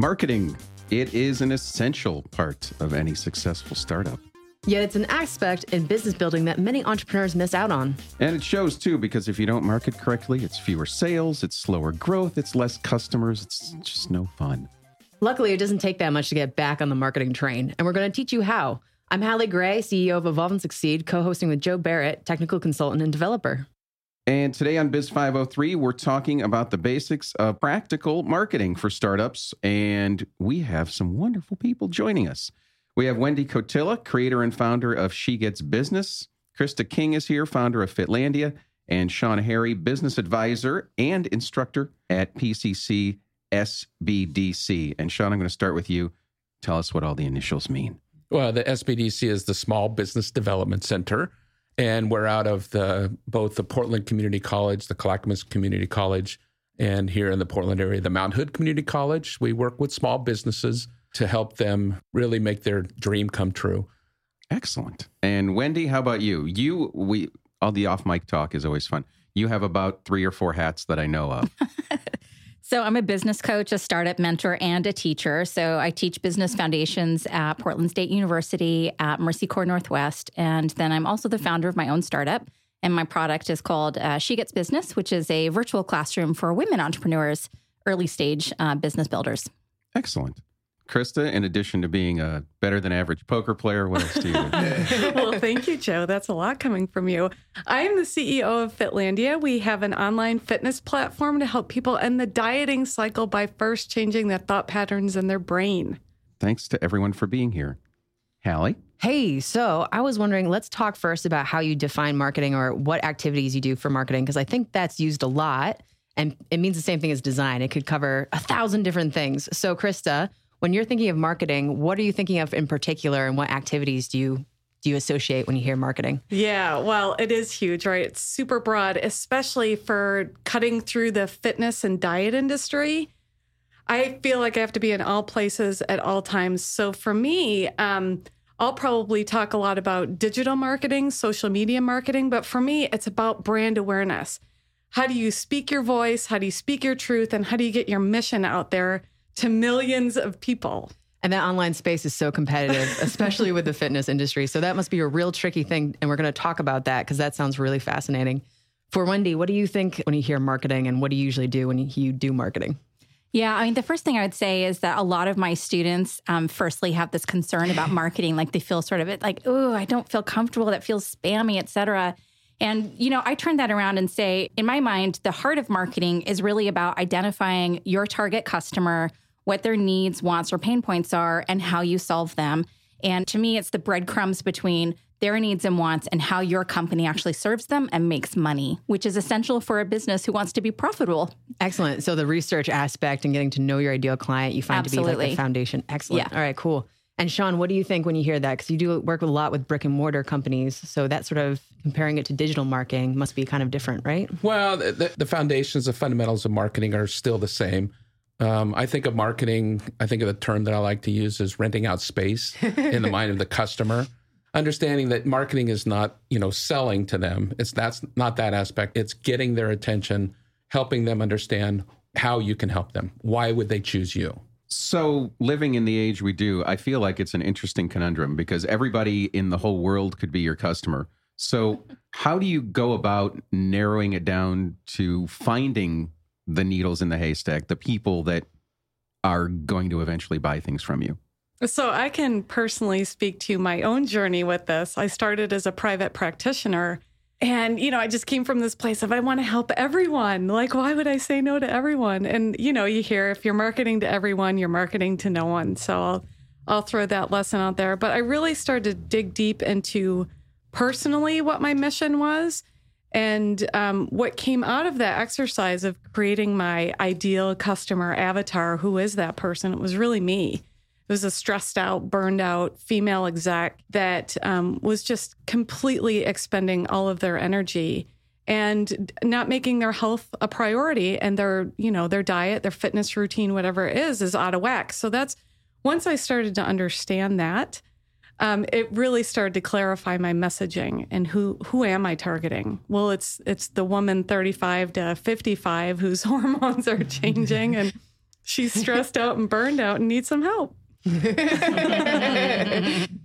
Marketing, it is an essential part of any successful startup. Yet it's an aspect in business building that many entrepreneurs miss out on. And it shows too, because if you don't market correctly, it's fewer sales, it's slower growth, it's less customers, it's just no fun. Luckily, it doesn't take that much to get back on the marketing train, and we're going to teach you how. I'm Hallie Gray, CEO of Evolve and Succeed, co hosting with Joe Barrett, technical consultant and developer. And today on Biz 503, we're talking about the basics of practical marketing for startups. And we have some wonderful people joining us. We have Wendy Cotilla, creator and founder of She Gets Business. Krista King is here, founder of Fitlandia. And Sean Harry, business advisor and instructor at PCC SBDC. And Sean, I'm going to start with you. Tell us what all the initials mean. Well, the SBDC is the Small Business Development Center and we're out of the both the Portland Community College, the Clackamas Community College, and here in the Portland area, the Mount Hood Community College. We work with small businesses to help them really make their dream come true. Excellent. And Wendy, how about you? You we all the off mic talk is always fun. You have about three or four hats that I know of. So, I'm a business coach, a startup mentor, and a teacher. So, I teach business foundations at Portland State University at Mercy Corps Northwest. And then I'm also the founder of my own startup. And my product is called uh, She Gets Business, which is a virtual classroom for women entrepreneurs, early stage uh, business builders. Excellent. Krista, in addition to being a better than average poker player, what else do you do? well, thank you, Joe. That's a lot coming from you. I am the CEO of Fitlandia. We have an online fitness platform to help people end the dieting cycle by first changing their thought patterns in their brain. Thanks to everyone for being here. Hallie? Hey, so I was wondering, let's talk first about how you define marketing or what activities you do for marketing, because I think that's used a lot and it means the same thing as design. It could cover a thousand different things. So, Krista, when you're thinking of marketing, what are you thinking of in particular, and what activities do you do you associate when you hear marketing? Yeah, well, it is huge, right? It's super broad, especially for cutting through the fitness and diet industry. I feel like I have to be in all places at all times. So for me, um, I'll probably talk a lot about digital marketing, social media marketing, but for me, it's about brand awareness. How do you speak your voice? How do you speak your truth? And how do you get your mission out there to millions of people. And that online space is so competitive, especially with the fitness industry. So that must be a real tricky thing. And we're going to talk about that because that sounds really fascinating. For Wendy, what do you think when you hear marketing and what do you usually do when you do marketing? Yeah, I mean, the first thing I would say is that a lot of my students, um, firstly, have this concern about marketing. Like they feel sort of it, like, oh, I don't feel comfortable. That feels spammy, et cetera. And, you know, I turn that around and say, in my mind, the heart of marketing is really about identifying your target customer, what their needs, wants, or pain points are, and how you solve them. And to me, it's the breadcrumbs between their needs and wants and how your company actually serves them and makes money, which is essential for a business who wants to be profitable. Excellent. So the research aspect and getting to know your ideal client you find Absolutely. to be like the foundation. Excellent. Yeah. All right, cool. And Sean, what do you think when you hear that? Because you do work with a lot with brick and mortar companies. So that sort of comparing it to digital marketing must be kind of different, right? Well, the, the foundations, the fundamentals of marketing are still the same. Um, I think of marketing, I think of the term that I like to use is renting out space in the mind of the customer. Understanding that marketing is not, you know, selling to them. It's that's not that aspect. It's getting their attention, helping them understand how you can help them. Why would they choose you? So, living in the age we do, I feel like it's an interesting conundrum because everybody in the whole world could be your customer. So, how do you go about narrowing it down to finding the needles in the haystack, the people that are going to eventually buy things from you? So, I can personally speak to my own journey with this. I started as a private practitioner. And, you know, I just came from this place of I want to help everyone. Like, why would I say no to everyone? And, you know, you hear if you're marketing to everyone, you're marketing to no one. So I'll, I'll throw that lesson out there. But I really started to dig deep into personally what my mission was and um, what came out of that exercise of creating my ideal customer avatar, who is that person? It was really me. It was a stressed out, burned out female exec that um, was just completely expending all of their energy and not making their health a priority and their, you know, their diet, their fitness routine, whatever it is, is out of whack. So that's once I started to understand that, um, it really started to clarify my messaging and who who am I targeting? Well, it's it's the woman 35 to 55 whose hormones are changing and She's stressed out and burned out and needs some help.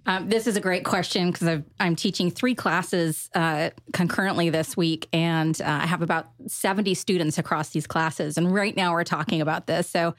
um, this is a great question because I'm teaching three classes uh, concurrently this week, and uh, I have about 70 students across these classes. And right now we're talking about this. So,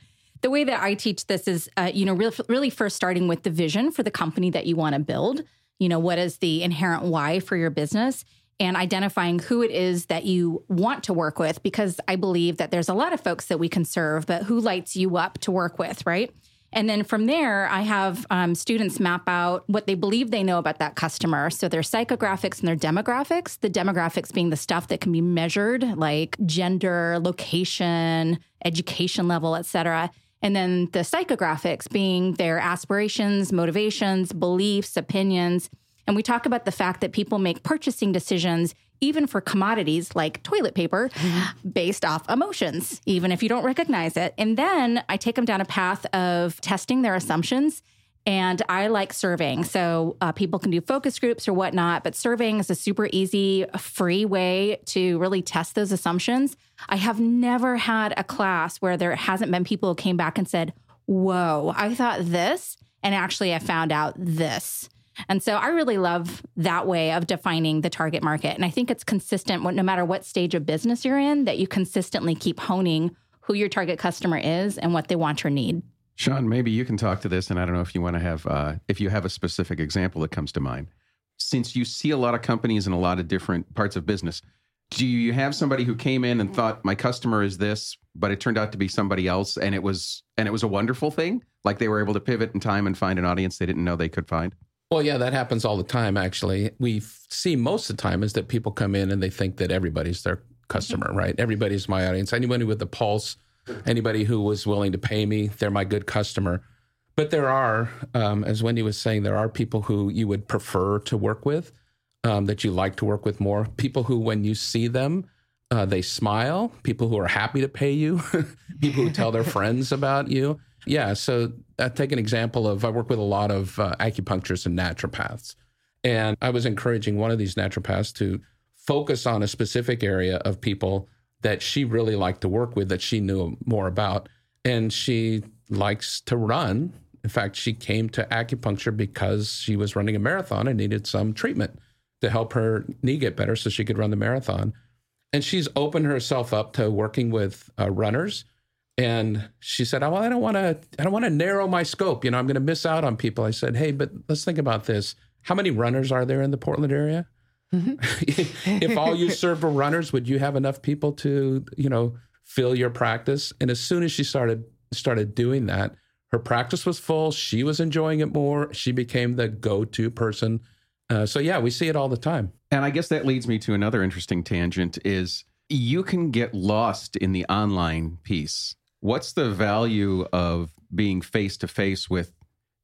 the way that I teach this is, uh, you know, really, first starting with the vision for the company that you want to build. You know, what is the inherent why for your business? and identifying who it is that you want to work with because I believe that there's a lot of folks that we can serve, but who lights you up to work with, right? And then from there, I have um, students map out what they believe they know about that customer. So their psychographics and their demographics, the demographics being the stuff that can be measured, like gender, location, education level, et cetera. And then the psychographics being their aspirations, motivations, beliefs, opinions. And we talk about the fact that people make purchasing decisions even for commodities like toilet paper, mm-hmm. based off emotions, even if you don't recognize it. And then I take them down a path of testing their assumptions. And I like serving. So uh, people can do focus groups or whatnot, but serving is a super easy, free way to really test those assumptions. I have never had a class where there hasn't been people who came back and said, Whoa, I thought this. And actually, I found out this. And so I really love that way of defining the target market. And I think it's consistent no matter what stage of business you're in, that you consistently keep honing who your target customer is and what they want or need. Sean, maybe you can talk to this, and I don't know if you want to have uh, if you have a specific example that comes to mind. Since you see a lot of companies in a lot of different parts of business, do you have somebody who came in and thought my customer is this, but it turned out to be somebody else, and it was and it was a wonderful thing, like they were able to pivot in time and find an audience they didn't know they could find? Well, yeah, that happens all the time, actually. We see most of the time is that people come in and they think that everybody's their customer, right? Everybody's my audience. Anybody with a pulse, anybody who was willing to pay me, they're my good customer. But there are, um, as Wendy was saying, there are people who you would prefer to work with, um, that you like to work with more. People who, when you see them, uh, they smile. People who are happy to pay you. people who tell their friends about you. Yeah. So I take an example of I work with a lot of uh, acupuncturists and naturopaths. And I was encouraging one of these naturopaths to focus on a specific area of people that she really liked to work with, that she knew more about. And she likes to run. In fact, she came to acupuncture because she was running a marathon and needed some treatment to help her knee get better so she could run the marathon. And she's opened herself up to working with uh, runners and she said, "Oh, well, I don't want to. I don't want to narrow my scope. You know, I'm going to miss out on people." I said, "Hey, but let's think about this. How many runners are there in the Portland area? Mm-hmm. if all you served were runners, would you have enough people to, you know, fill your practice?" And as soon as she started started doing that, her practice was full. She was enjoying it more. She became the go-to person. Uh, so yeah, we see it all the time. And I guess that leads me to another interesting tangent: is you can get lost in the online piece What's the value of being face to face with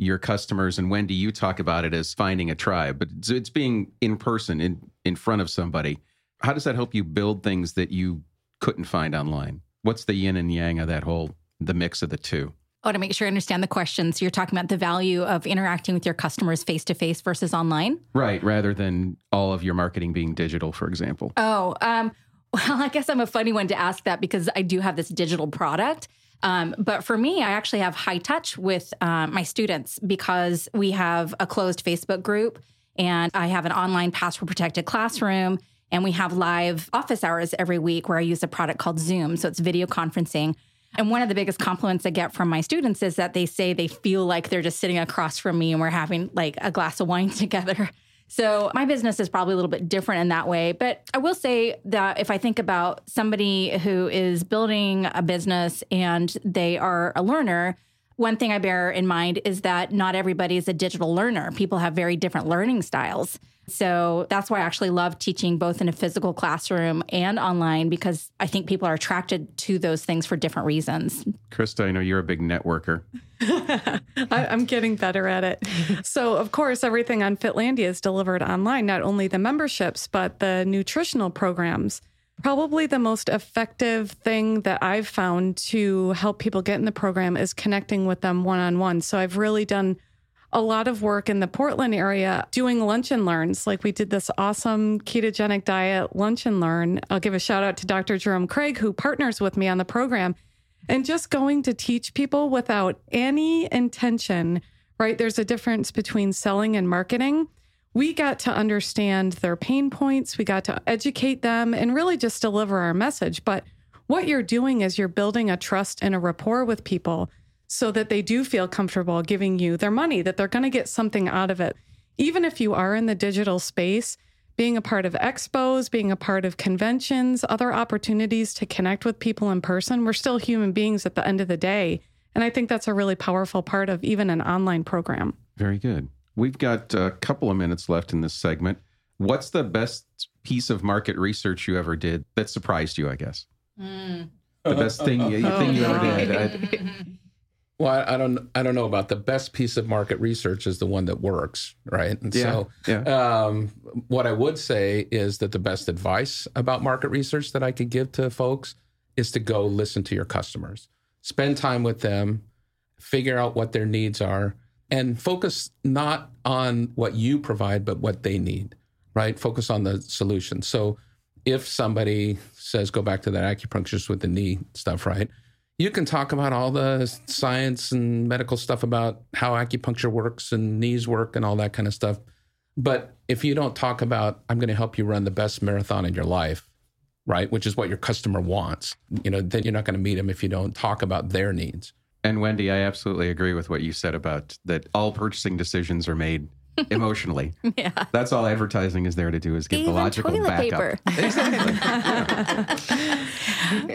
your customers? And Wendy, you talk about it as finding a tribe, but it's, it's being in person, in in front of somebody. How does that help you build things that you couldn't find online? What's the yin and yang of that whole the mix of the two? I want to make sure I understand the question. So you're talking about the value of interacting with your customers face to face versus online, right? Rather than all of your marketing being digital, for example. Oh, um, well, I guess I'm a funny one to ask that because I do have this digital product. Um, but for me, I actually have high touch with uh, my students because we have a closed Facebook group and I have an online password protected classroom. And we have live office hours every week where I use a product called Zoom. So it's video conferencing. And one of the biggest compliments I get from my students is that they say they feel like they're just sitting across from me and we're having like a glass of wine together. So my business is probably a little bit different in that way. But I will say that if I think about somebody who is building a business and they are a learner, one thing I bear in mind is that not everybody is a digital learner. People have very different learning styles. So that's why I actually love teaching both in a physical classroom and online because I think people are attracted to those things for different reasons. Krista, I know you're a big networker. I, am getting better at it. So, of course, everything on Fitlandia is delivered online, not only the memberships, but the nutritional programs. Probably the most effective thing that I've found to help people get in the program is connecting with them one on one. So, I've really done a lot of work in the Portland area doing lunch and learns. Like we did this awesome ketogenic diet lunch and learn. I'll give a shout out to Dr. Jerome Craig, who partners with me on the program. and just going to teach people without any intention, right? There's a difference between selling and marketing. We got to understand their pain points, we got to educate them and really just deliver our message. But what you're doing is you're building a trust and a rapport with people so that they do feel comfortable giving you their money, that they're going to get something out of it. Even if you are in the digital space, being a part of expos, being a part of conventions, other opportunities to connect with people in person, we're still human beings at the end of the day. And I think that's a really powerful part of even an online program. Very good. We've got a couple of minutes left in this segment. What's the best piece of market research you ever did that surprised you, I guess? Mm. The best thing, you, thing you ever did. I, well, I, I, don't, I don't know about the best piece of market research is the one that works, right? And yeah, so, yeah. Um, what I would say is that the best advice about market research that I could give to folks is to go listen to your customers, spend time with them, figure out what their needs are, and focus not on what you provide, but what they need, right? Focus on the solution. So, if somebody says, go back to that acupuncturist with the knee stuff, right? You can talk about all the science and medical stuff about how acupuncture works and knees work and all that kind of stuff. But if you don't talk about, I'm going to help you run the best marathon in your life, right? Which is what your customer wants, you know, then you're not going to meet them if you don't talk about their needs. And Wendy, I absolutely agree with what you said about that all purchasing decisions are made emotionally. yeah. That's all advertising is there to do is give Even the logical toilet backup. Paper. Exactly.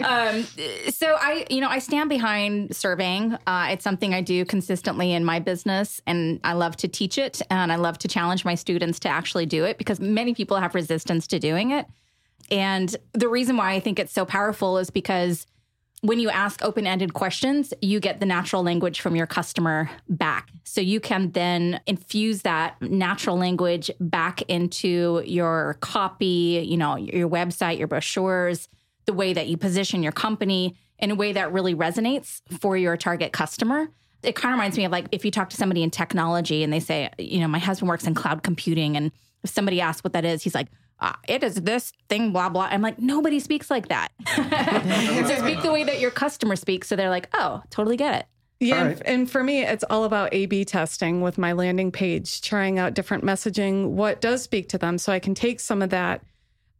um, so I, you know, I stand behind surveying. Uh, it's something I do consistently in my business, and I love to teach it, and I love to challenge my students to actually do it because many people have resistance to doing it. And the reason why I think it's so powerful is because when you ask open ended questions, you get the natural language from your customer back. So you can then infuse that natural language back into your copy, you know, your website, your brochures, the way that you position your company in a way that really resonates for your target customer. It kind of reminds me of like if you talk to somebody in technology and they say, you know, my husband works in cloud computing. And if somebody asks what that is, he's like, uh, it is this thing, blah, blah. I'm like, nobody speaks like that. so speak the way that your customer speaks. So they're like, oh, totally get it. Yeah. Right. And for me, it's all about A B testing with my landing page, trying out different messaging, what does speak to them. So I can take some of that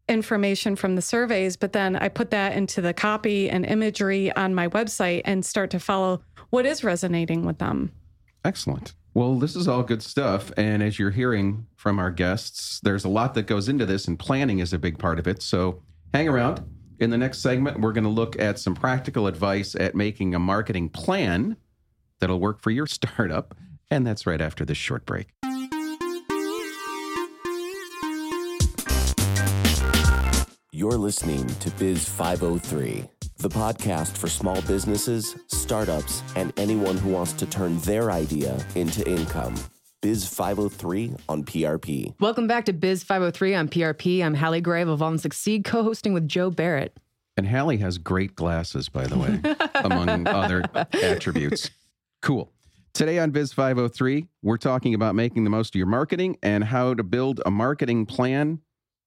information from the surveys, but then I put that into the copy and imagery on my website and start to follow what is resonating with them. Excellent. Well, this is all good stuff. And as you're hearing from our guests, there's a lot that goes into this, and planning is a big part of it. So hang around. In the next segment, we're going to look at some practical advice at making a marketing plan that'll work for your startup. And that's right after this short break. You're listening to Biz 503, the podcast for small businesses, startups, and anyone who wants to turn their idea into income. Biz 503 on PRP. Welcome back to Biz 503 on PRP. I'm Hallie Gray of Evolve and Succeed, co hosting with Joe Barrett. And Hallie has great glasses, by the way, among other attributes. Cool. Today on Biz 503, we're talking about making the most of your marketing and how to build a marketing plan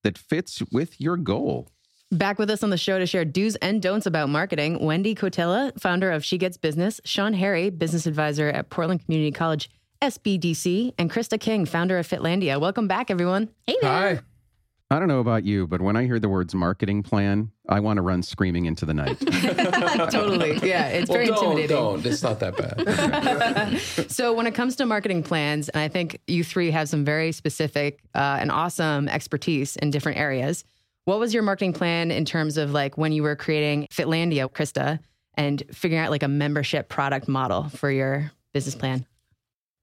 that fits with your goal. Back with us on the show to share do's and don'ts about marketing, Wendy Cotella, founder of She Gets Business, Sean Harry, business advisor at Portland Community College SBDC, and Krista King, founder of Fitlandia. Welcome back, everyone. Hey there. Hi. I don't know about you, but when I hear the words marketing plan, I want to run screaming into the night. totally. Yeah, it's Well, very don't, intimidating. don't. It's not that bad. So, when it comes to marketing plans, and I think you three have some very specific uh, and awesome expertise in different areas. What was your marketing plan in terms of like when you were creating Fitlandia, Krista, and figuring out like a membership product model for your business plan?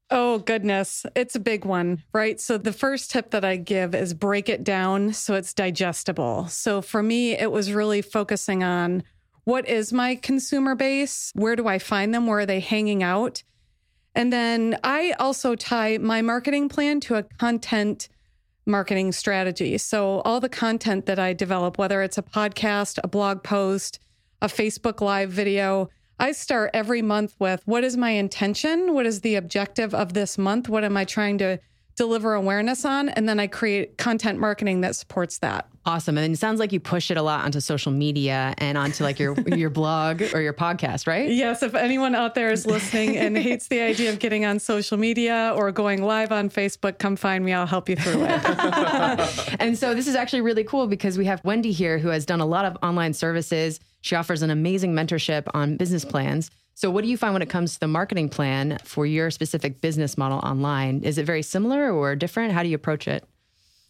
Oh, goodness. It's a big one, right? So, the first tip that I give is break it down so it's digestible. So, for me, it was really focusing on what is my consumer base? Where do I find them? Where are they hanging out? And then I also tie my marketing plan to a content marketing strategy. So, all the content that I develop, whether it's a podcast, a blog post, a Facebook Live video, I start every month with what is my intention? What is the objective of this month? What am I trying to deliver awareness on, and then I create content marketing that supports that. Awesome. And it sounds like you push it a lot onto social media and onto like your your blog or your podcast, right? Yes, if anyone out there is listening and hates the idea of getting on social media or going live on Facebook, come find me. I'll help you through it. and so this is actually really cool because we have Wendy here who has done a lot of online services. She offers an amazing mentorship on business plans. So, what do you find when it comes to the marketing plan for your specific business model online? Is it very similar or different? How do you approach it?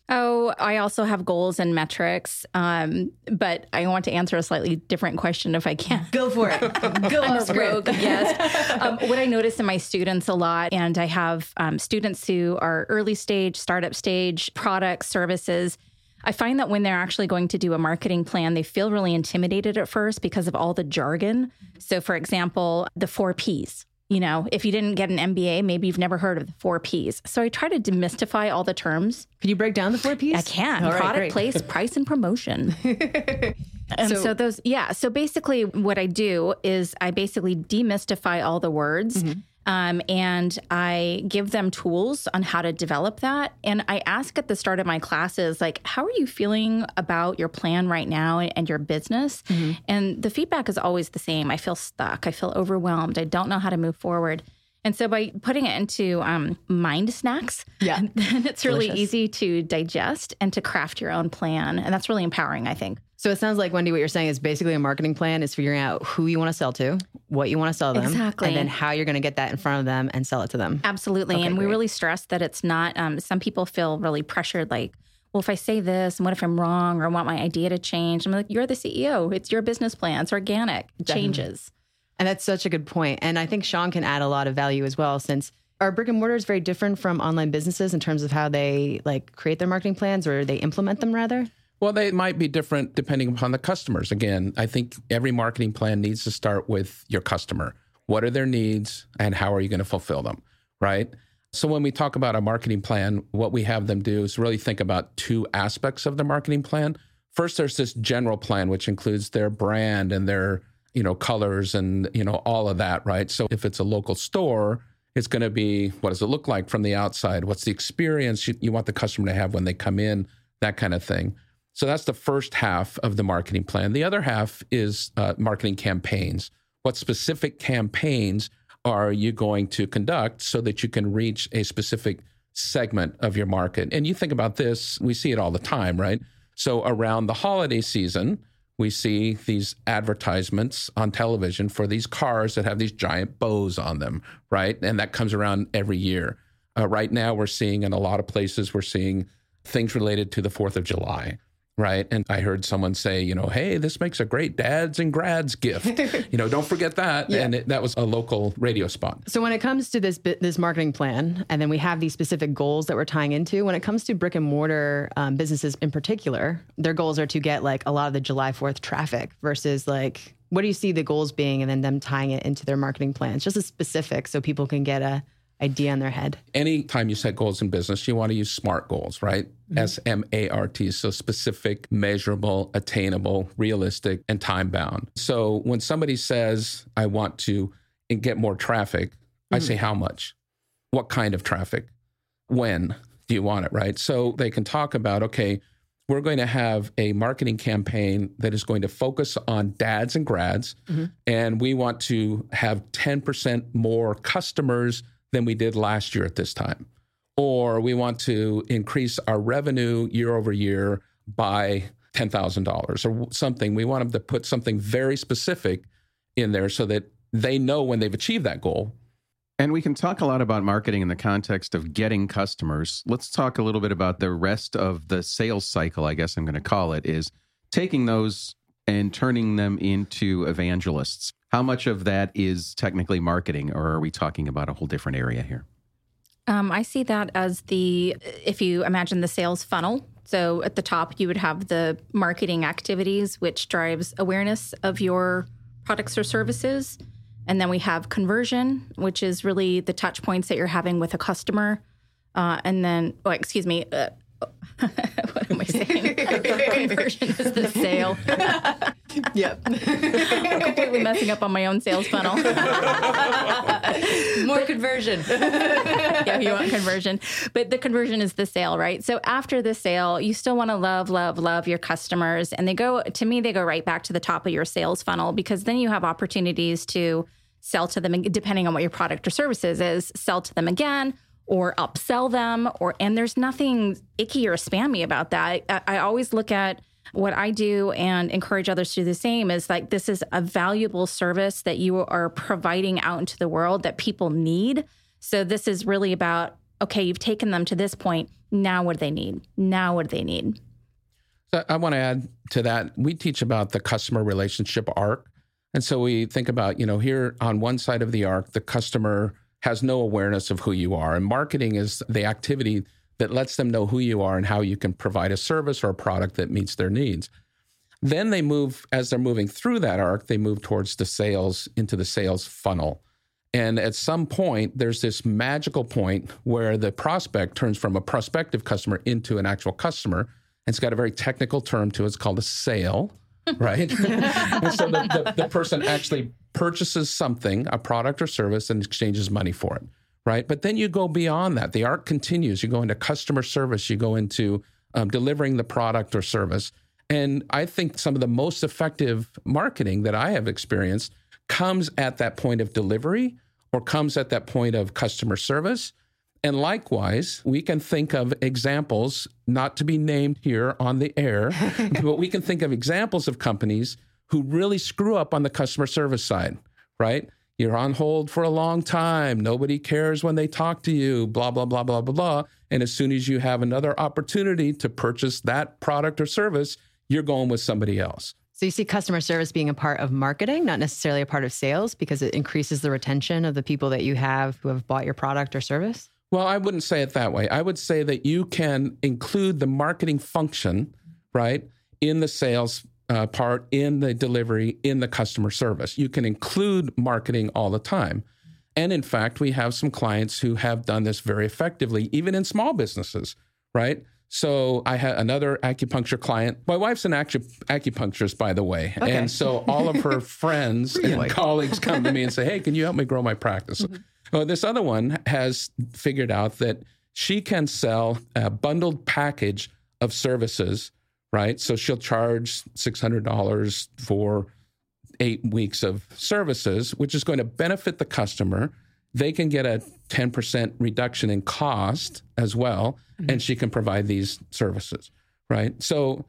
Oh, I also have goals and metrics, um, but I want to answer a slightly different question if I can. Go for it. Go I'm a rogue, yes. Um, what I notice in my students a lot, and I have um, students who are early stage, startup stage, products, services. I find that when they're actually going to do a marketing plan, they feel really intimidated at first because of all the jargon. So, for example, the four P's. You know, if you didn't get an MBA, maybe you've never heard of the four P's. So I try to demystify all the terms. Can you break down the four P's? I can. All right, Product, great. place, price, and promotion. and so, So- those, yeah. So basically, what I do is I basically demystify all the words. Mm-hmm. Um, and I give them tools on how to develop that. And I ask at the start of my classes, like, how are you feeling about your plan right now and your business? And the feedback is always the same. I feel stuck. I feel overwhelmed. I don't know how to move forward. And so by putting it into um, mind snacks, Yeah. then it's really Delicious. easy to digest and to craft your own plan. And that's really empowering, I think. So it sounds like Wendy, what you're saying is basically a marketing plan is figuring out who you want to sell to, what you want to sell them, Exactly. and then how you're going to get that in front of them and sell it to them. Absolutely. Okay, and we really stress that it's not, um, some people feel really pressured, like, well, if I say this, and what if I'm wrong or I want my idea to change? I'm like, you're the CEO. It's your business plan. It's organic. It changes. And that's such a good point. And I think Sean can add a lot of value as well, since our brick and mortar is very different from online businesses in terms of how they like create their marketing plans or they implement them rather. Well, they might be different depending upon the customers. Again, I think every marketing plan needs to start with your customer. What are their needs and how are you going to fulfill them? Right. So, when we talk about a marketing plan, what we have them do is really think about two aspects of the marketing plan. First, there's this general plan, which includes their brand and their you know colors and you know all of that right? So if it's a local store it's going to be what does it look like from the outside? What's the experience you, you want the customer to have when they come in? That kind of thing. So that's the first half of the marketing plan. The other half is uh, marketing campaigns. What specific campaigns are you going to conduct so that you can reach a specific segment of your market? And you think about this we see it all the time right? So around the holiday season we see these advertisements on television for these cars that have these giant bows on them, right? And that comes around every year. Uh, right now, we're seeing in a lot of places, we're seeing things related to the 4th of July, right? And I heard someone say, you know, hey, this makes a great dads and grads gift. you know, don't forget that. And it, that was a local radio spot. So when it comes to this this marketing plan, and then we have these specific goals that we're tying into. When it comes to brick and mortar um, businesses in particular, their goals are to get like a lot of the July Fourth traffic versus like what do you see the goals being, and then them tying it into their marketing plans, just as specific so people can get a idea in their head. anytime you set goals in business, you want to use SMART goals, right? Mm-hmm. S M A R T. So specific, measurable, attainable, realistic, and time bound. So when somebody says, I want to get more traffic, I mm-hmm. say, how much? What kind of traffic? When do you want it, right? So they can talk about, okay, we're going to have a marketing campaign that is going to focus on dads and grads, mm-hmm. and we want to have 10% more customers than we did last year at this time. Or we want to increase our revenue year over year by $10,000 or something. We want them to put something very specific in there so that they know when they've achieved that goal. And we can talk a lot about marketing in the context of getting customers. Let's talk a little bit about the rest of the sales cycle, I guess I'm going to call it, is taking those and turning them into evangelists. How much of that is technically marketing, or are we talking about a whole different area here? Um, I see that as the, if you imagine the sales funnel. So at the top, you would have the marketing activities, which drives awareness of your products or services. And then we have conversion, which is really the touch points that you're having with a customer. Uh, and then, oh, excuse me, uh, what am I saying? Conversion is the sale. Yep. I'm completely messing up on my own sales funnel. More conversion. yeah, you want conversion. But the conversion is the sale, right? So after the sale, you still want to love, love, love your customers. And they go, to me, they go right back to the top of your sales funnel because then you have opportunities to sell to them, depending on what your product or services is, sell to them again or upsell them or and there's nothing icky or spammy about that. I, I, always look at what i do and encourage others to do the same is like this is a valuable service that you are providing out into the world that people need. So this is really about okay you've taken them to this point. Now what do they need? Now what do they need? So i want to add to that. We teach about the customer relationship arc. And so we think about you know here on one side of the arc the customer has no awareness of who you are. And marketing is the activity that lets them know who you are and how you can provide a service or a product that meets their needs. Then they move, as they're moving through that arc, they move towards the sales, into the sales funnel. And at some point, there's this magical point where the prospect turns from a prospective customer into an actual customer. It's got a very technical term to it. It's called a sale, right? and so the, the, the person actually purchases something, a product or service, and exchanges money for it, right? But then you go beyond that. The arc continues. You go into customer service, you go into um, delivering the product or service. And I think some of the most effective marketing that I have experienced comes at that point of delivery or comes at that point of customer service. And likewise, we can think of examples, not to be named here on the air, but we can think of examples of companies who really screw up on the customer service side, right? You're on hold for a long time. Nobody cares when they talk to you, blah, blah, blah, blah, blah, blah. And as soon as you have another opportunity to purchase that product or service, you're going with somebody else. So you see customer service being a part of marketing, not necessarily a part of sales, because it increases the retention of the people that you have who have bought your product or service? Well, I wouldn't say it that way. I would say that you can include the marketing function, right, in the sales uh, part in the delivery, in the customer service. You can include marketing all the time. And in fact, we have some clients who have done this very effectively, even in small businesses, right? So I had another acupuncture client. My wife's an acu- acupuncturist, by the way. Okay. And so all of her friends really? and colleagues come to me and say, hey, can you help me grow my practice? Mm-hmm. Well, this other one has figured out that she can sell a bundled package of services right? So she'll charge $600 for eight weeks of services, which is going to benefit the customer. They can get a 10% reduction in cost as well, mm-hmm. and she can provide these services, right? So,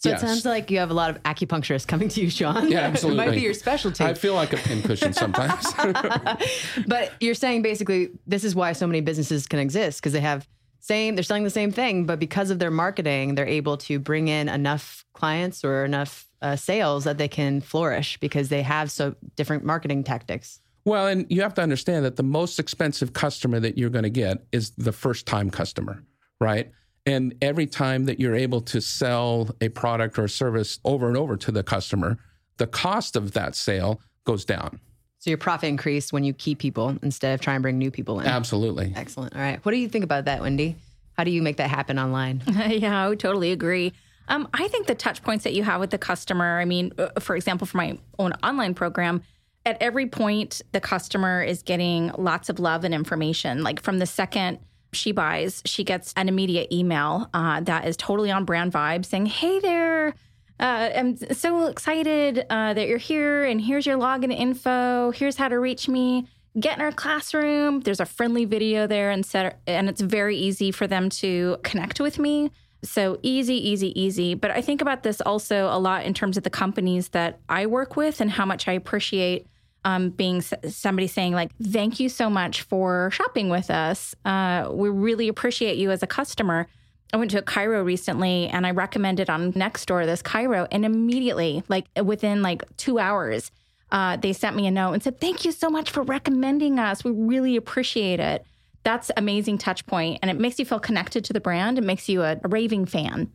so yes. it sounds like you have a lot of acupuncturists coming to you, Sean. Yeah, absolutely. it might be your specialty. I feel like a pincushion sometimes. but you're saying basically this is why so many businesses can exist because they have same they're selling the same thing but because of their marketing they're able to bring in enough clients or enough uh, sales that they can flourish because they have so different marketing tactics well and you have to understand that the most expensive customer that you're going to get is the first time customer right and every time that you're able to sell a product or service over and over to the customer the cost of that sale goes down so your profit increased when you keep people instead of trying to bring new people in. Absolutely. Excellent. All right. What do you think about that, Wendy? How do you make that happen online? yeah, I would totally agree. Um, I think the touch points that you have with the customer, I mean, uh, for example, for my own online program, at every point, the customer is getting lots of love and information. Like from the second she buys, she gets an immediate email uh, that is totally on brand vibe saying, Hey there, uh, I'm so excited uh, that you're here, and here's your login info. Here's how to reach me. Get in our classroom. There's a friendly video there, and set, and it's very easy for them to connect with me. So easy, easy, easy. But I think about this also a lot in terms of the companies that I work with and how much I appreciate um, being somebody saying like, "Thank you so much for shopping with us. Uh, we really appreciate you as a customer." I went to a chiro recently and I recommended on Nextdoor this chiro and immediately, like within like two hours, uh, they sent me a note and said, "Thank you so much for recommending us. We really appreciate it." That's amazing touch point, and it makes you feel connected to the brand. It makes you a, a raving fan.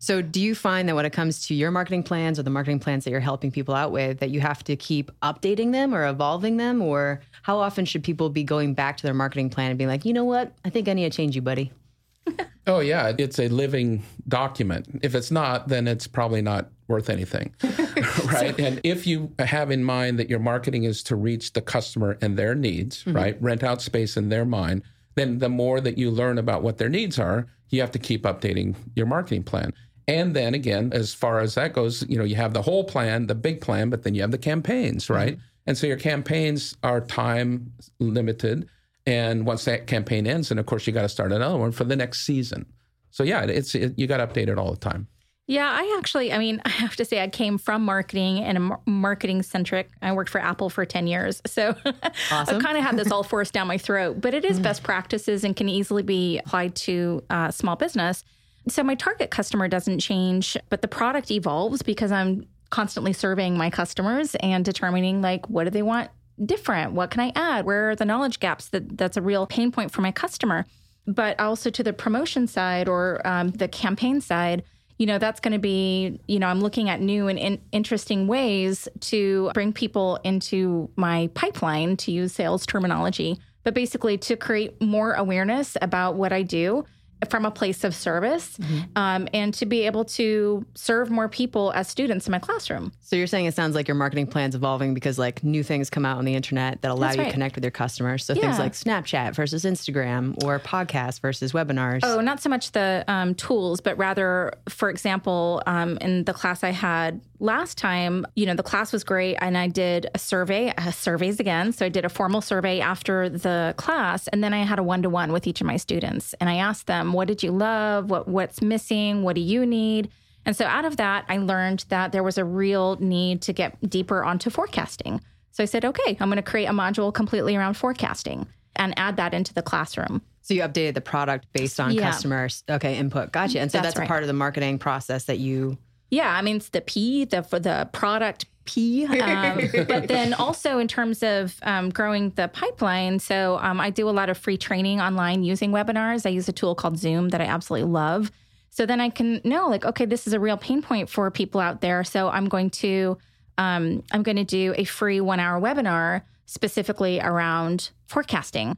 So, do you find that when it comes to your marketing plans or the marketing plans that you're helping people out with, that you have to keep updating them or evolving them? Or how often should people be going back to their marketing plan and being like, you know what? I think I need to change you, buddy? Oh yeah, it's a living document. If it's not, then it's probably not worth anything. right? and if you have in mind that your marketing is to reach the customer and their needs, Mm-hmm. right? Rent out space in their mind, then the more that you learn about what their needs are, you have to keep updating your marketing plan. And then again, as far as that goes, you know, you have the whole plan, the big plan, but then you have the campaigns, right? And so your campaigns are time limited. And once that campaign ends, and of course you got to start another one for the next season. So yeah, it's it, you got to update it all the time. Yeah, I actually, I mean, I have to say, I came from marketing and a mar- marketing centric. I worked for Apple for 10 years. So Awesome. I kind of had this all forced down my throat, but it is best practices and can easily be applied to uh, small business. So my target customer doesn't change, but the product evolves because I'm constantly surveying my customers and determining like, what do they want different? What can I add? Where are the knowledge gaps that that's a real pain point for my customer? But also to the promotion side or um, the campaign side, you know, that's going to be, you know, I'm looking at new and in- interesting ways to bring people into my pipeline, to use sales terminology, but basically to create more awareness about what I do from a place of service um, and to be able to serve more people as students in my classroom. So you're saying it sounds like your marketing plan's evolving because like new things come out on the internet that allow That's you to connect with your customers. So things like Snapchat versus Instagram or podcast versus webinars. Oh, not so much the um, tools, but rather, for example, um, in the class I had last time, you know, the class was great, and I did a survey, uh, surveys again. So I did a formal survey after the class, and then I had a one to one with each of my students, and I asked them, "What did you love? What what's missing? What do you need?" And so out of that, I learned that there was a real need to get deeper onto forecasting. So I said, "Okay, I'm going to create a module completely around forecasting." And add that into the classroom. So you updated the product based on Yeah. customers. Okay, input. Gotcha. And so That's that's, a right. part of the marketing process that you Yeah, I mean it's the P, the for the product P, um, but then also in terms of um, growing the pipeline. So um, I do a lot of free training online using webinars. I use a tool called Zoom that I absolutely love. So then I can know like, okay, this is a real pain point for people out there. So I'm going to um, I'm going to do a free one hour webinar specifically around forecasting.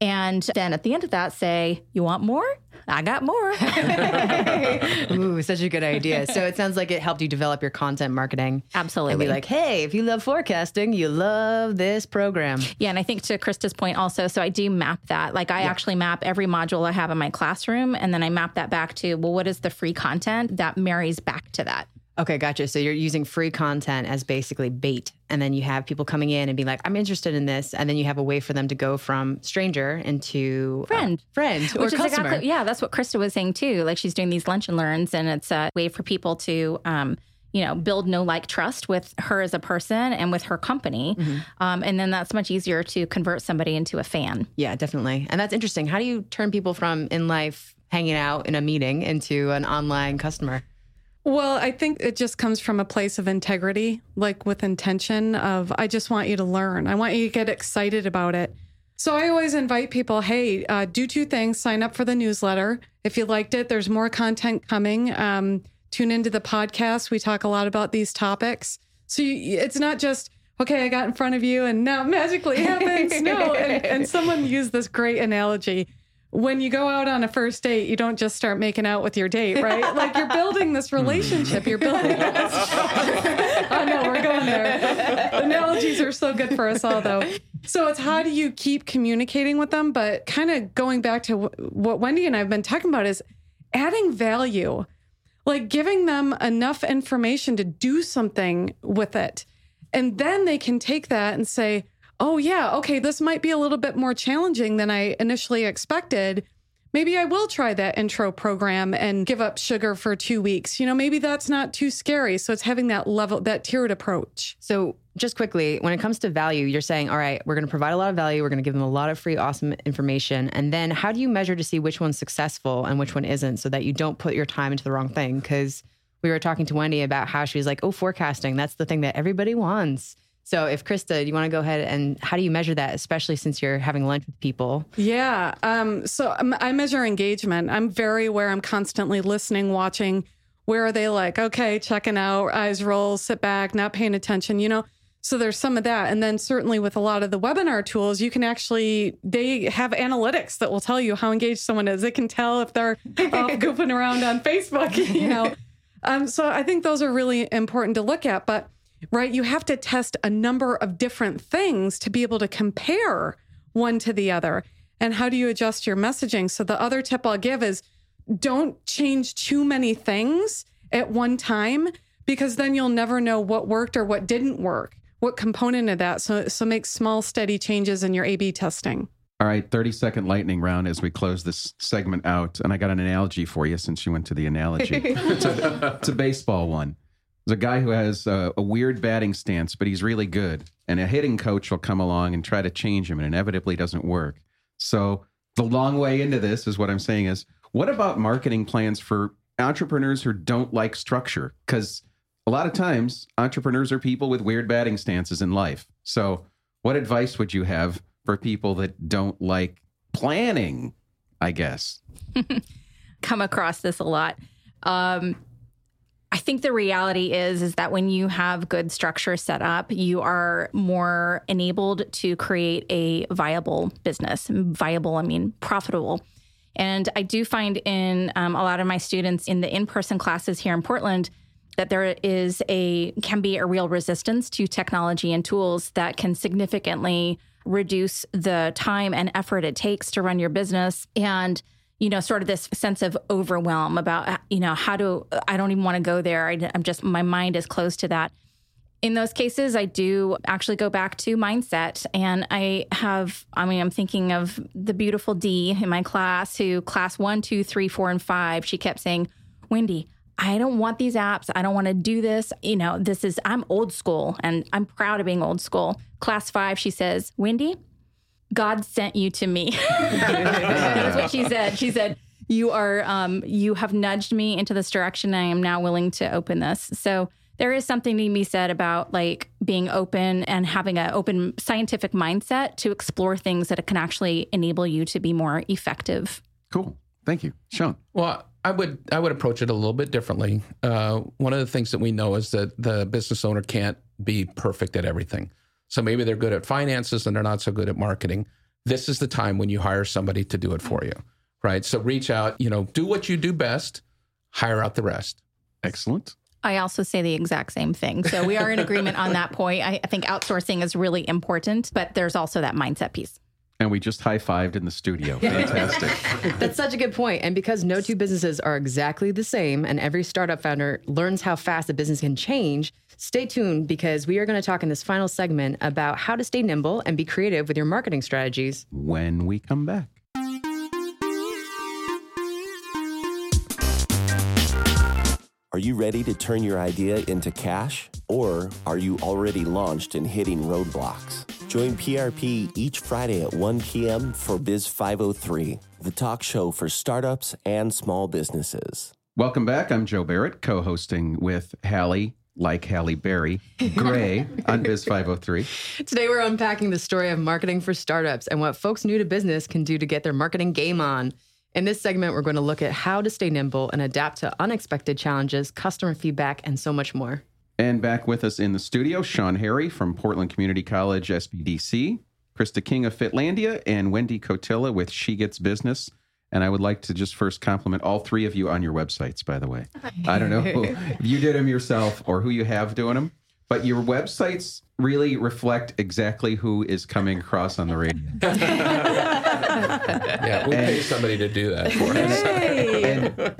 And then at the end of that, say, You want more? I got more. Ooh, such a good idea. So it sounds like it helped you develop your content marketing. Absolutely. And be like, hey, if you love forecasting, you love this program. Yeah, and I think to Krista's point also, so I do map that. Like I actually map every module I have in my classroom, and then I map that back to well, what is the free content that marries back to that? Okay, gotcha. So you're using free content as basically bait. And then you have people coming in and be like, I'm interested in this. And then you have a way for them to go from stranger into uh, Friend. friend or Which is customer. exactly yeah, that's what Krista was saying too. Like she's doing these lunch and learns, and it's a way for people to. Um, you know, build know like trust with her as a person and with her company. Um, and then that's much easier to convert somebody into a fan. Yeah, definitely. And that's interesting. How do you turn people from in life hanging out in a meeting into an online customer? Well, I think it just comes from a place of integrity, like with intention of I just want you to learn. I want you to get excited about it. So I always invite people, hey, uh, do two things: sign up for the newsletter. If you liked it, there's more content coming. Um, tune into the podcast. We talk a lot about these topics. So you, it's not just okay. I got in front of you, and now magically happens. no, and, and someone used this great analogy when you go out on a first date, you don't just start making out with your date, right? Like you're building this relationship. You're building. this. oh no, we're going there. Analogies are so good for us all, though. So it's how do you keep communicating with them? But kind of going back to wh- what Wendy and I have been talking about is adding value, like giving them enough information to do something with it. And then they can take that and say, oh, yeah, okay, this might be a little bit more challenging than I initially expected. Maybe I will try that intro program and give up sugar for two weeks. You know, maybe that's not too scary. So it's having that level, that tiered approach. So, just quickly, when it comes to value, you're saying, all right, we're going to provide a lot of value. We're going to give them a lot of free, awesome information. And then how do you measure to see which one's successful and which one isn't so that you don't put your time into the wrong thing? Because we were talking to Wendy about how she was like, oh, forecasting, that's the thing that everybody wants. So, if Krista, do you want to go ahead and how do you measure that, especially since you're having lunch with people? Yeah. Um, so I measure engagement. I'm very aware. I'm constantly listening, watching. Where are they like, okay, checking out, eyes roll, sit back, not paying attention, you know? So there's some of that. And then certainly with a lot of the webinar tools, you can actually, they have analytics that will tell you how engaged someone is. It can tell if they're off goofing around on Facebook, you know. Um, so I think those are really important to look at. But, right, you have to test a number of different things to be able to compare one to the other. And how do you adjust your messaging? So the other tip I'll give is don't change too many things at one time because then you'll never know what worked or what didn't work what component of that. So, so make small, steady changes in your A B testing. All right, 30 second lightning round as we close this segment out. And I got an analogy for you since you went to the analogy. it's, a, it's, a, baseball one. There's a guy who has a, a, weird batting stance, but he's really good. And a hitting coach will come along and try to change him, and inevitably doesn't work. So, the long way into this is what I'm saying is what about marketing plans for entrepreneurs who don't like structure? Because a lot of times entrepreneurs are people with weird batting stances in life. So, what advice would you have for people that don't like planning? I guess. Come across this a lot. Um, I think the reality is is that when you have good structure set up, you are more enabled to create a viable business. Viable, I mean profitable. And I do find in um, a lot of my students in the in-person classes here in Portland that there is a can be a real resistance to technology and tools that can significantly reduce the time and effort it takes to run your business and you know sort of this sense of overwhelm about uh, you know how to i don't even want to go there I, i'm just my mind is closed to that in those cases i do actually go back to mindset and i have i mean i'm thinking of the beautiful d in my class who class one two three four and five she kept saying wendy I don't want these apps. I don't want to do this. You know, this is, I'm old school and I'm proud of being old school. Class five, she says, Wendy, God sent you to me. That's what she said. She said, you are, um, you have nudged me into this direction. I am now willing to open this. So there is something to be said about like being open and having an open scientific mindset to explore things that can actually enable you to be more effective. Cool. Thank you, Sean. Well, I would I would approach it a little bit differently. Uh, one of the things that we know is that the business owner can't be perfect at everything. So maybe they're good at finances and they're not so good at marketing. This is the time when you hire somebody to do it for you, right? So reach out, you know, do what you do best, hire out the rest. Excellent. I also say the exact same thing. So we are in agreement on that point. I, I think outsourcing is really important, but there's also that mindset piece. And we just high fived in the studio. Fantastic. That's such a good point. And because no two businesses are exactly the same, and every startup founder learns how fast a business can change, stay tuned because we are going to talk in this final segment about how to stay nimble and be creative with your marketing strategies when we come back. You ready to turn your idea into cash? Or are you already launched and hitting roadblocks? Join PRP each Friday at 1 p.m. for Biz 503, the talk show for startups and small businesses. Welcome back. I'm Joe Barrett, co hosting with Hallie, like Halle Berry, Gray on Biz 503. Today, we're unpacking the story of marketing for startups and what folks new to business can do to get their marketing game on. In this segment, we're going to look at how to stay nimble and adapt to unexpected challenges, customer feedback, and so much more. And back with us in the studio, Sean Harry from Portland Community College SBDC, Krista King of Fitlandia, and Wendy Cotilla with She Gets Business. And I would like to just first compliment all three of you on your websites, by the way. I don't know if you did them yourself or who you have doing them, but your websites really reflect exactly who is coming across on the radio. yeah, we pay somebody to do that for us. and,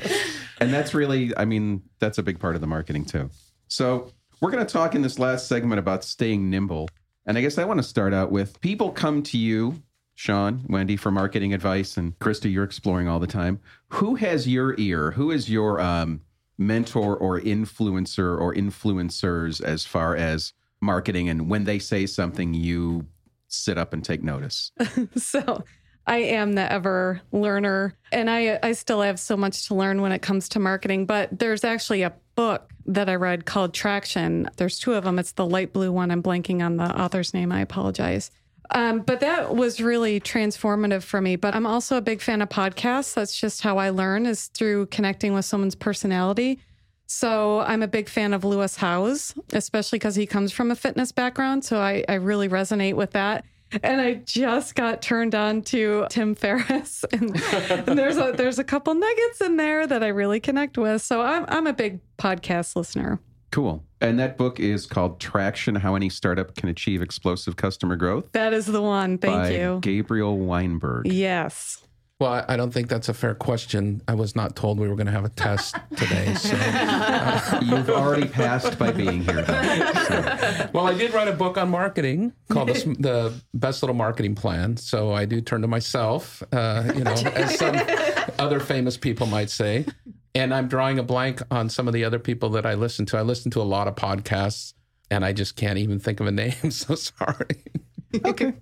and that's really, I mean, that's a big part of the marketing too. So we're going to talk in this last segment about staying nimble. And I guess I want to start out with people come to you, Sean, Wendy, for marketing advice, and Krista, you're exploring all the time. Who has your ear? Who is your um, mentor or influencer or influencers as far as marketing? And when they say something, you sit up and take notice. so I am the ever learner, and I uh, I still have so much to learn when it comes to marketing. But there's actually a book that I read called Traction. There's two of them. It's the light blue one. I'm blanking on the author's name. I apologize. Um, but that was really transformative for me. But I'm also a big fan of podcasts. That's just how I learn is through connecting with someone's personality. So I'm a big fan of Lewis Howes, especially because he comes from a fitness background. So I, I really resonate with that. And I just got turned on to Tim Ferriss, and, and, there's a there's a couple nuggets in there that I really connect with. So I'm I'm a big podcast listener. Cool. And that book is called Traction: How Any Startup Can Achieve Explosive Customer Growth. That is the one. Thank by you, Gabriel Weinberg. Yes. Well, I don't think that's a fair question. I was not told we were going to have a test today. So, uh, You've already passed by being here. Though, so. Well, I did write a book on marketing called the, the, Best Little Marketing Plan. So I do turn to myself, uh, you know, as some other famous people might say. And I'm drawing a blank on some of the other people that I listen to. I listen to a lot of podcasts, and I just can't even think of a name. So sorry. okay.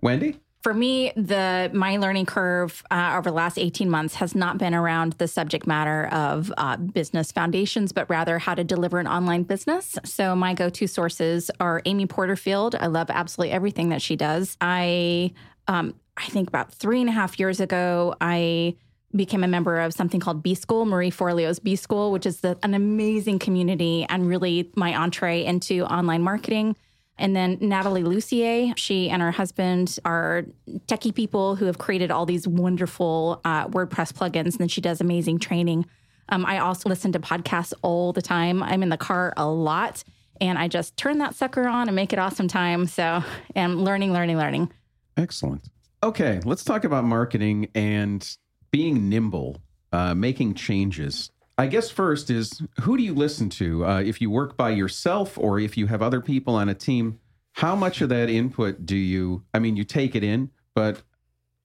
Wendy? for me, the my learning curve uh, over the last 18 months has not been around the subject matter of uh, business foundations, but rather how to deliver an online business. So my go-to sources are Amy Porterfield. I love absolutely everything that she does. I um, I think about three and a half years ago, I became a member of something called B School, Marie Forleo's B School, which is the, an amazing community and really my entree into online marketing. And then Natalie Lussier, she and her husband are techie people who have created all these wonderful uh, WordPress plugins. And then she does amazing training. Um, I also listen to podcasts all the time. I'm in the car a lot and I just turn that sucker on and make it awesome time. So I'm learning, learning, learning. Excellent. Okay, let's talk about marketing and being nimble, uh, making changes. I guess first is who do you listen to? Uh, if you work by yourself or if you have other people on a team, how much of that input do you, I mean, you take it in, but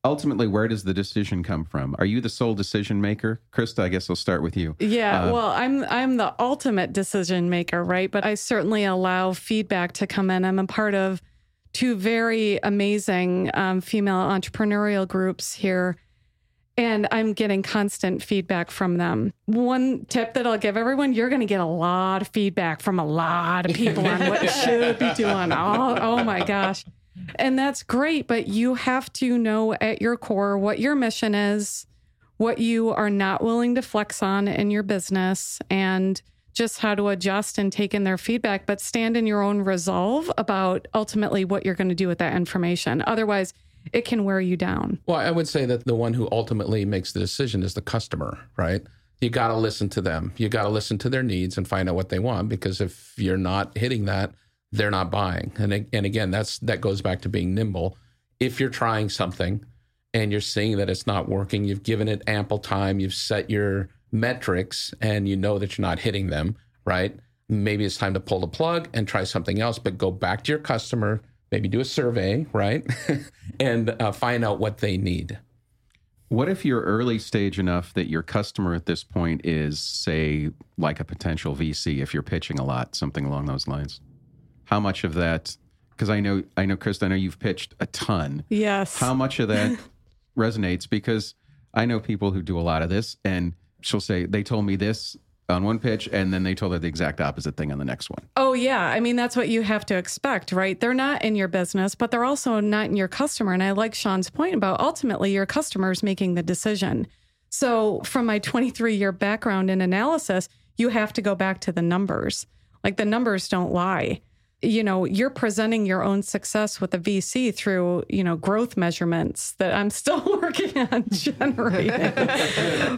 ultimately, where does the decision come from? Are you the sole decision maker? Krista, I guess I'll start with you. Yeah, uh, well, I'm I'm the ultimate decision maker, right? But I certainly allow feedback to come in. I'm a part of two very amazing um, female entrepreneurial groups here and I'm getting constant feedback from them. One tip that I'll give everyone you're going to get a lot of feedback from a lot of people on what you should be doing. Oh, oh my gosh. And that's great, but you have to know at your core what your mission is, what you are not willing to flex on in your business, and just how to adjust and take in their feedback, but stand in your own resolve about ultimately what you're going to do with that information. Otherwise, it can wear you down. Well, I would say that the one who ultimately makes the decision is the customer, right? You got to listen to them. You got to listen to their needs and find out what they want because if you're not hitting that, they're not buying. And and again, that's that goes back to being nimble. If you're trying something and you're seeing that it's not working, you've given it ample time, you've set your metrics and you know that you're not hitting them, right? Maybe it's time to pull the plug and try something else, but go back to your customer, maybe do a survey, right? and uh, find out what they need. What if you're early stage enough that your customer at this point is, say, like a potential VC, if you're pitching a lot, something along those lines? How much of that? Because I know, I know, Chris, I know you've pitched a ton. Yes. How much of that resonates? Because I know people who do a lot of this, and she'll say, they told me this on one pitch and then they told her the exact opposite thing on the next one. Oh yeah, I mean that's what you have to expect, right? They're not in your business, but they're also not in your customer and I like Sean's point about ultimately your customer is making the decision. So from my 23 year background in analysis, you have to go back to the numbers. Like the numbers don't lie you know, you're presenting your own success with a VC through, you know, growth measurements that I'm still working on generating.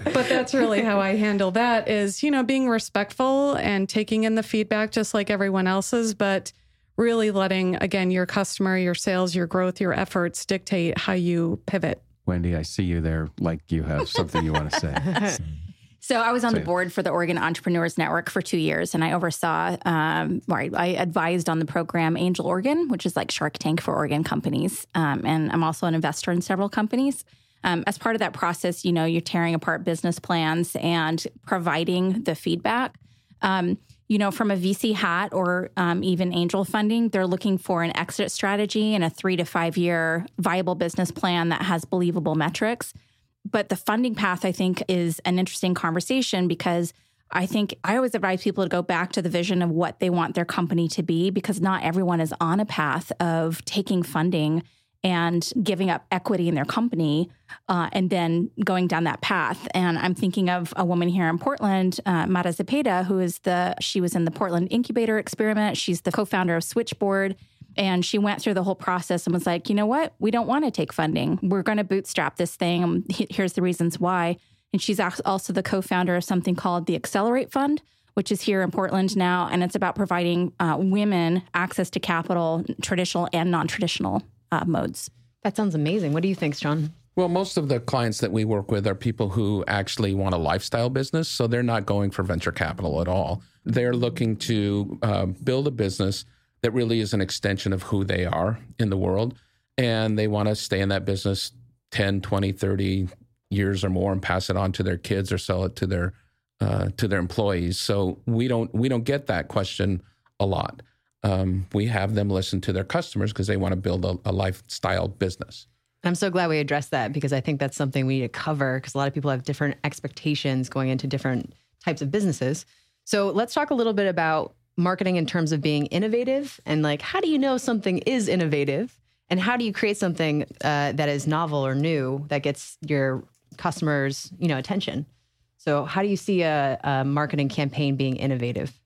but that's really how I handle that is, you know, being respectful and taking in the feedback just like everyone else's, but really letting again your customer, your sales, your growth, your efforts dictate how you pivot. Wendy, I see you there like you have something you want to say. So I was on the board for the Oregon Entrepreneurs Network for two years, and I oversaw, um, or I advised on the program Angel Oregon, which is like Shark Tank for Oregon companies. Um, and I'm also an investor in several companies. Um, as part of that process, you know, you're tearing apart business plans and providing the feedback. Um, you know, from a VC hat or um, even angel funding, they're looking for an exit strategy and a three to five year viable business plan that has believable metrics. But the funding path, I think, is an interesting conversation because I think I always advise people to go back to the vision of what they want their company to be because not everyone is on a path of taking funding and giving up equity in their company uh, and then going down that path. And I'm thinking of a woman here in Portland, uh, Mara Zepeda, who is the, she was in the Portland Incubator Experiment. She's the co founder of Switchboard. And she went through the whole process and was like, you know what? We don't want to take funding. We're going to bootstrap this thing. Here's the reasons why. And she's also the co founder of something called the Accelerate Fund, which is here in Portland now. And it's about providing uh, women access to capital, traditional and non traditional uh, modes. That sounds amazing. What do you think, Sean? Well, most of the clients that we work with are people who actually want a lifestyle business. So they're not going for venture capital at all. They're looking to uh, build a business that really is an extension of who they are in the world. And they want to stay in that business 10, 20, 30 years or more and pass it on to their kids or sell it to their uh, to their employees. So we don't we don't get that question a lot. Um, we have them listen to their customers because they want to build a, a lifestyle business. I'm so glad we addressed that because I think that's something we need to cover because a lot of people have different expectations going into different types of businesses. So let's talk a little bit about marketing in terms of being innovative and like how do you know something is innovative? And how do you create something uh, that is novel or new that gets your customers you know attention? So how do you see a, a marketing campaign being innovative?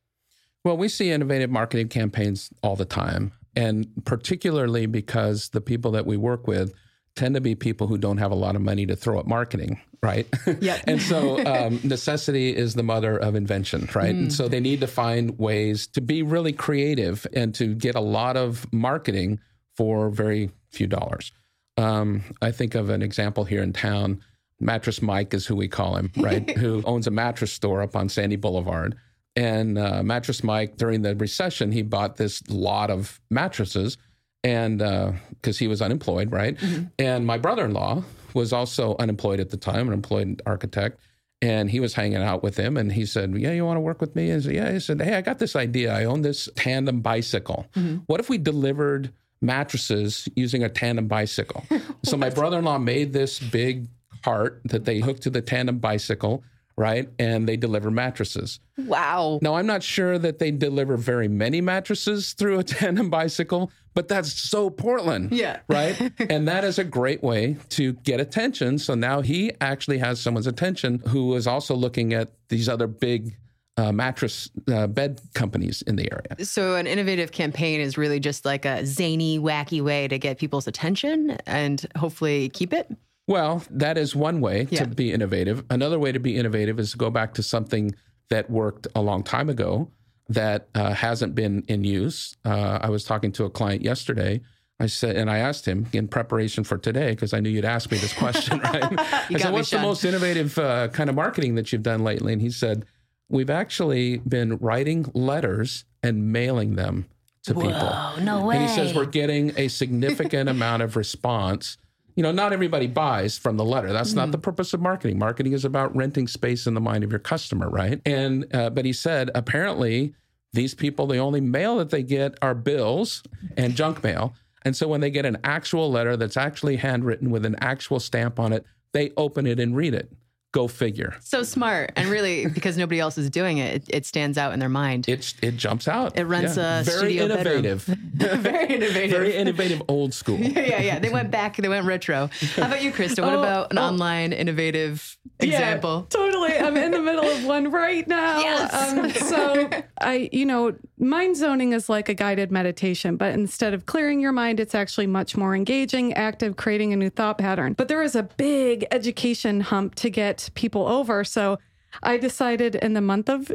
Well we see innovative marketing campaigns all the time and particularly because the people that we work with tend to be people who don't have a lot of money to throw at marketing, right? Yeah. and so um, necessity is the mother of invention, right? Mm. And so they need to find ways to be really creative and to get a lot of marketing for very few dollars. Um, I think of an example here in town. Mattress Mike is who we call him, right? who owns a mattress store up on Sandy Boulevard. And uh, Mattress Mike, during the recession, he bought this lot of mattresses and because uh, he was unemployed, right? Mm-hmm. And my brother-in-law was also unemployed at the time, an employed architect, and he was hanging out with him, and he said, "Yeah, you want to work with me?" And said, "Yeah." He said, "Hey, I got this idea. I own this tandem bicycle. Mm-hmm. What if we delivered mattresses using a tandem bicycle?" so my brother-in-law made this big cart that they hooked to the tandem bicycle right? And they deliver mattresses. Wow. Now, I'm not sure that they deliver very many mattresses through a tandem bicycle, but that's so Portland. Yeah. Right. and that is a great way to get attention. So now he actually has someone's attention who is also looking at these other big uh, mattress uh, bed companies in the area. So, an innovative campaign is really just like a zany, wacky way to get people's attention and hopefully keep it. Well, that is one way yeah. to be innovative. Another way to be innovative is to go back to something that worked a long time ago that uh, hasn't been in use. Uh, I was talking to a client yesterday. I said, and I asked him in preparation for today because I knew you'd ask me this question, right? I said, "What's the most innovative uh, kind of marketing that you've done lately?" And he said, "We've actually been writing letters and mailing them to Whoa, people." No way. And he says we're getting a significant amount of response you know, not everybody buys from the letter. That's mm not the purpose of marketing. Marketing is about renting space in the mind of your customer, right? And uh, but he said apparently these people the only mail that they get are bills and junk mail. And so when they get an actual letter that's actually handwritten with an actual stamp on it, they open it and read it. Go figure. So smart, and really because nobody else is doing it, it, it stands out in their mind. It it jumps out. It runs yeah. a very studio innovative, very innovative, very innovative, old school. yeah, yeah, yeah. They went back. They went retro. How about you, Krista? What oh, about an oh. online innovative example? Yeah, totally. I'm in the middle of one right now. Yes. Um, so I, you know, mind zoning is like a guided meditation, but instead of clearing your mind, it's actually much more engaging, active, creating a new thought pattern. But there is a big education hump to get people over. So I decided in the month of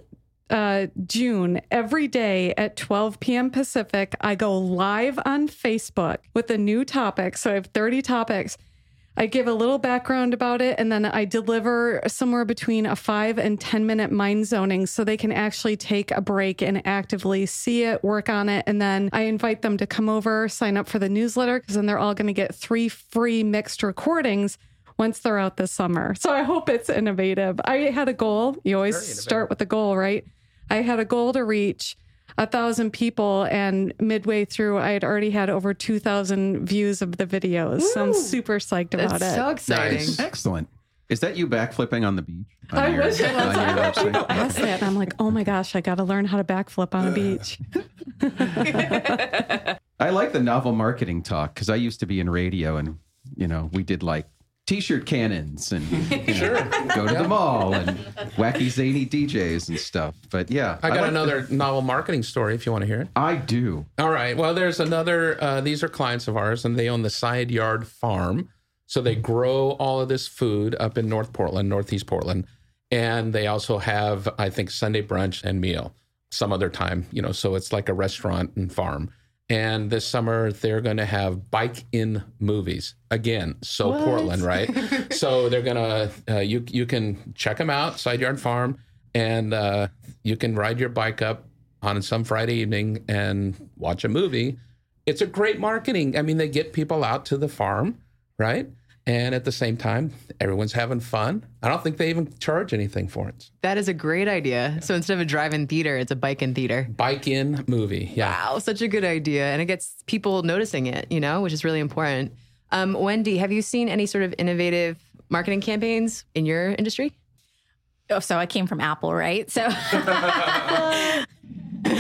uh, June, every day at 12 p.m. Pacific, I go live on Facebook with a new topic. So I have 30 topics. I give a little background about it and then I deliver somewhere between a five and 10 minute mind zoning so they can actually take a break and actively see it, work on it. And then I invite them to come over, sign up for the newsletter because then they're all going to get three free mixed recordings once they're out this summer. So I hope it's innovative. I had a goal. You always start with a goal, right? I had a goal to reach a thousand people, and midway through, I had already had over two thousand views of the videos. So I'm super psyched about That's it. So exciting! Nice. Excellent. Is that you backflipping on the beach? On I your, wish it was. I asked that, and I'm like, oh my gosh, I got to learn how to backflip on a beach. I like like the novel marketing talk because I used to be in radio and, you know, we did like t-shirt cannons and you know, go to the mall and wacky zany DJs and stuff. But yeah, I got like another novel marketing story if you want to hear it. I do. All right. Well, there's another. Uh, these are clients of ours, and they own the Side Yard Farm. So they grow all of this food up in North Portland, Northeast Portland, and they also have, I think, Sunday brunch and meal some other time. You know, so it's like a restaurant and farm. And this summer they're going to have bike in movies again. So Portland, right? so they're gonna uh, you you can check them out, Side Yard Farm, and uh, you can ride your bike up on some Friday evening and watch a movie. It's a great marketing. I mean, they get people out to the farm, right? And at the same time, everyone's having fun. I don't think they even charge anything for it. That is a great idea. So instead of a drive-in theater, it's a bike-in theater. Bike in movie. Yeah. Wow, such a good idea. And it gets people noticing it, you know, which is really important. Um, Wendy, have you seen any sort of innovative marketing campaigns in your industry? Oh, so I came from Apple, right? So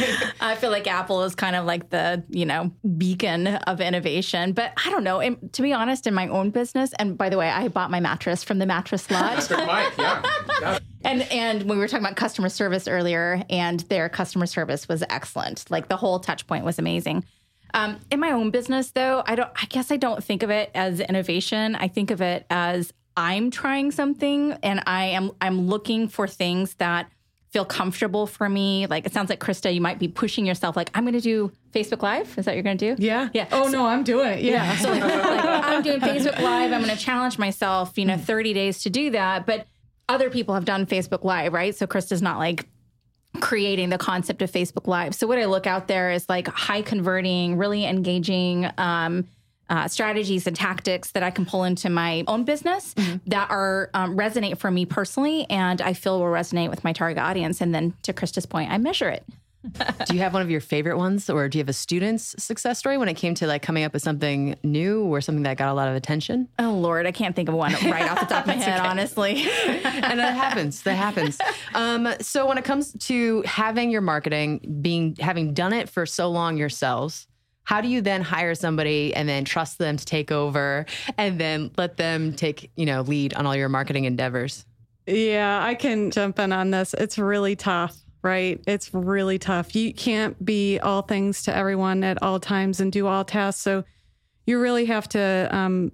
I feel like Apple is kind of like the, you know, beacon of innovation. But I don't know. And to be honest, in my own business, and by the way, I bought my mattress from the mattress lot. Mike, yeah. And and when we were talking about customer service earlier, and their customer service was excellent. Like the whole touch point was amazing. Um, in my own business, though, I don't. I guess I don't think of it as innovation. I think of it as I'm trying something, and I am I'm looking for things that feel comfortable for me. Like it sounds like Krista, you might be pushing yourself. Like I'm going to do Facebook Live. Is that what you're going to do? Yeah. Yeah. Oh no, I'm doing it. Yeah. So like, like, I'm doing Facebook Live. I'm going to challenge myself, you know, 30 days to do that. But other people have done Facebook Live, right? So Krista's not like creating the concept of Facebook Live. So what I look out there is like high converting, really engaging um, uh, strategies and tactics that I can pull into my own business that are um, resonate for me personally, and I feel will resonate with my target audience. And then to Krista's point, I measure it. Do you have one of your favorite ones, or do you have a student's success story when it came to like coming up with something new or something that got a lot of attention? Oh Lord, I can't think of one right off the top of my head, honestly. and that happens. That happens. Um, so when it comes to having your marketing, being having done it for so long yourselves, how do you then hire somebody and then trust them to take over and then let them take you know lead on all your marketing endeavors? Yeah, I can jump in on this. It's really tough, right? It's really tough. You can't be all things to everyone at all times and do all tasks. So you really have to, um,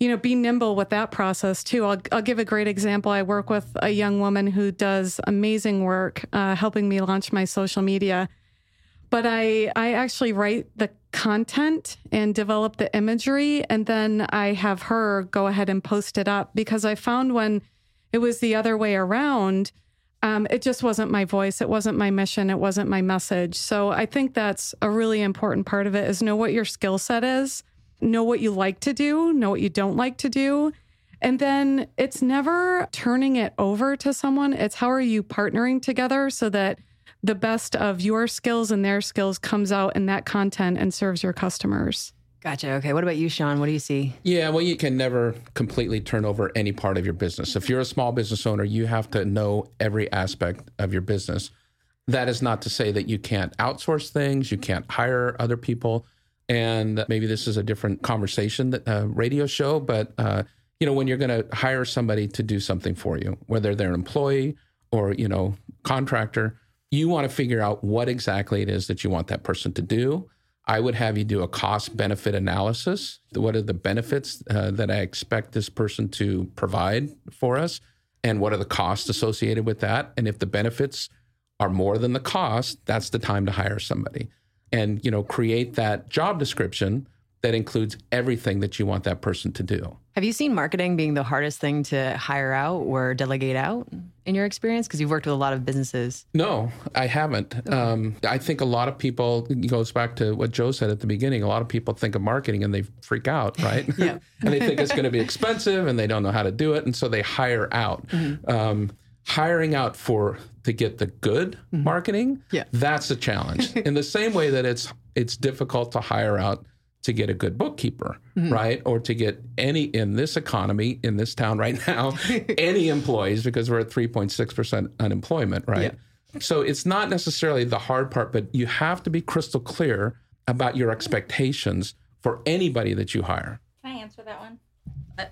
you know, be nimble with that process too. I'll, I'll give a great example. I work with a young woman who does amazing work uh, helping me launch my social media. But I, I actually write the content and develop the imagery, and then I have her go ahead and post it up because I found when it was the other way around, um, it just wasn't my voice. It wasn't my mission. It wasn't my message. So I think that's a really important part of it is know what your skill set is, know what you like to do, know what you don't like to do. And then it's never turning it over to someone. It's how are you partnering together so that the best of your skills and their skills comes out in that content and serves your customers. Gotcha. Okay. What about you, Sean? What do you see? Yeah, well, you can never completely turn over any part of your business. If you're a small business owner, you have to know every aspect of your business. That is not to say that you can't outsource things, you can't hire other people. And maybe this is a different conversation, that uh, radio show, but uh, you know, when you're going to hire somebody to do something for you, whether they're an employee or you know contractor, you want to figure out what exactly it is that you want that person to do. I would have you do a cost benefit analysis. What are the benefits uh, that I expect this person to provide for us? And what are the costs associated with that? And if the benefits are more than the cost, that's the time to hire somebody. And, you know, create that job description that includes everything that you want that person to do. Have you seen marketing being the hardest thing to hire out or delegate out in your experience? Because you've worked with a lot of businesses. No, I haven't. Um, I think a lot of people it goes back to what Joe said at the beginning. A lot of people think of marketing and they freak out, right? Yeah. and they think it's going to be expensive and they don't know how to do it, and so they hire out. Um, hiring out for to get the good marketing, Yeah. that's a challenge. In the same way that it's it's difficult to hire out to get a good bookkeeper, mm-hmm. right? Or to get any in this economy in this town right now, any employees because we're at 3.6% unemployment, right? So it's not necessarily the hard part, but you have to be crystal clear about your expectations for anybody that you hire. Can I answer that one?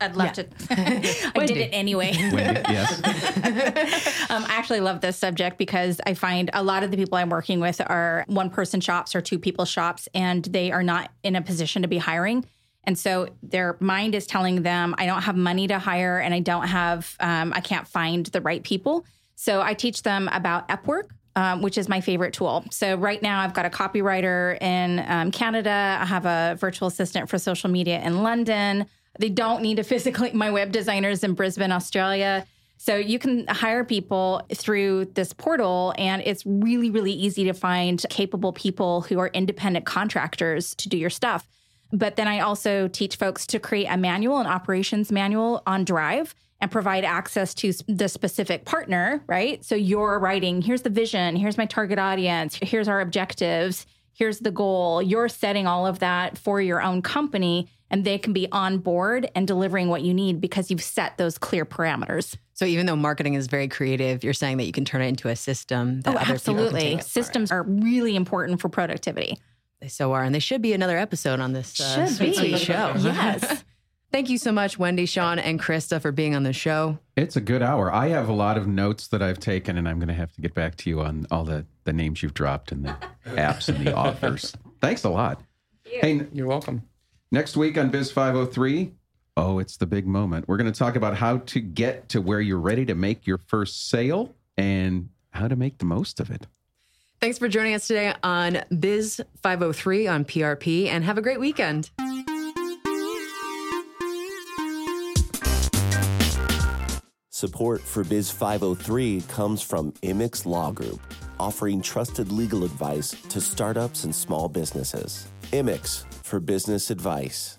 I'd love to. I did it anyway. Wendy, yes. Um, I actually love this subject because I find a lot of the people I'm working with are one person shops or two people shops, and they are not in a position to be hiring. And so their mind is telling them, I don't have money to hire and I don't have, um, I can't find the right people. So I teach them about Upwork. Um, which is my favorite tool. So right now, I've got a copywriter in um, Canada. I have a virtual assistant for social media in London. They don't need to physically. My web designers in Brisbane, Australia. So you can hire people through this portal, and it's really, really easy to find capable people who are independent contractors to do your stuff. But then I also teach folks to create a manual, an operations manual on Drive and provide access to the specific partner, right? So you're writing, here's the vision, here's my target audience, here's our objectives, here's the goal. You're setting all of that for your own company, and they can be on board and delivering what you need because you've set those clear parameters. So even though marketing is very creative, you're saying that you can turn it into a system that Oh, other people can absolutely. take. Systems are really important for productivity. They so are, and they should be another episode on this uh, Should be. show. Yes. Thank you so much, Wendy, Sean, and Krista for being on the show. It's a good hour. I have a lot of notes that I've taken, and I'm going to have to get back to you on all the, the names you've dropped and the apps and the authors. Thanks a lot. Hey, You're welcome. Next week on Biz 503, oh, it's the big moment. We're going to talk about how to get to where you're ready to make your first sale and how to make the most of it. Thanks for joining us today on Biz 503 on PRP, and have a great weekend. Support for Biz 503 comes from Imix Law Group, offering trusted legal advice to startups and small businesses. Imix for business advice.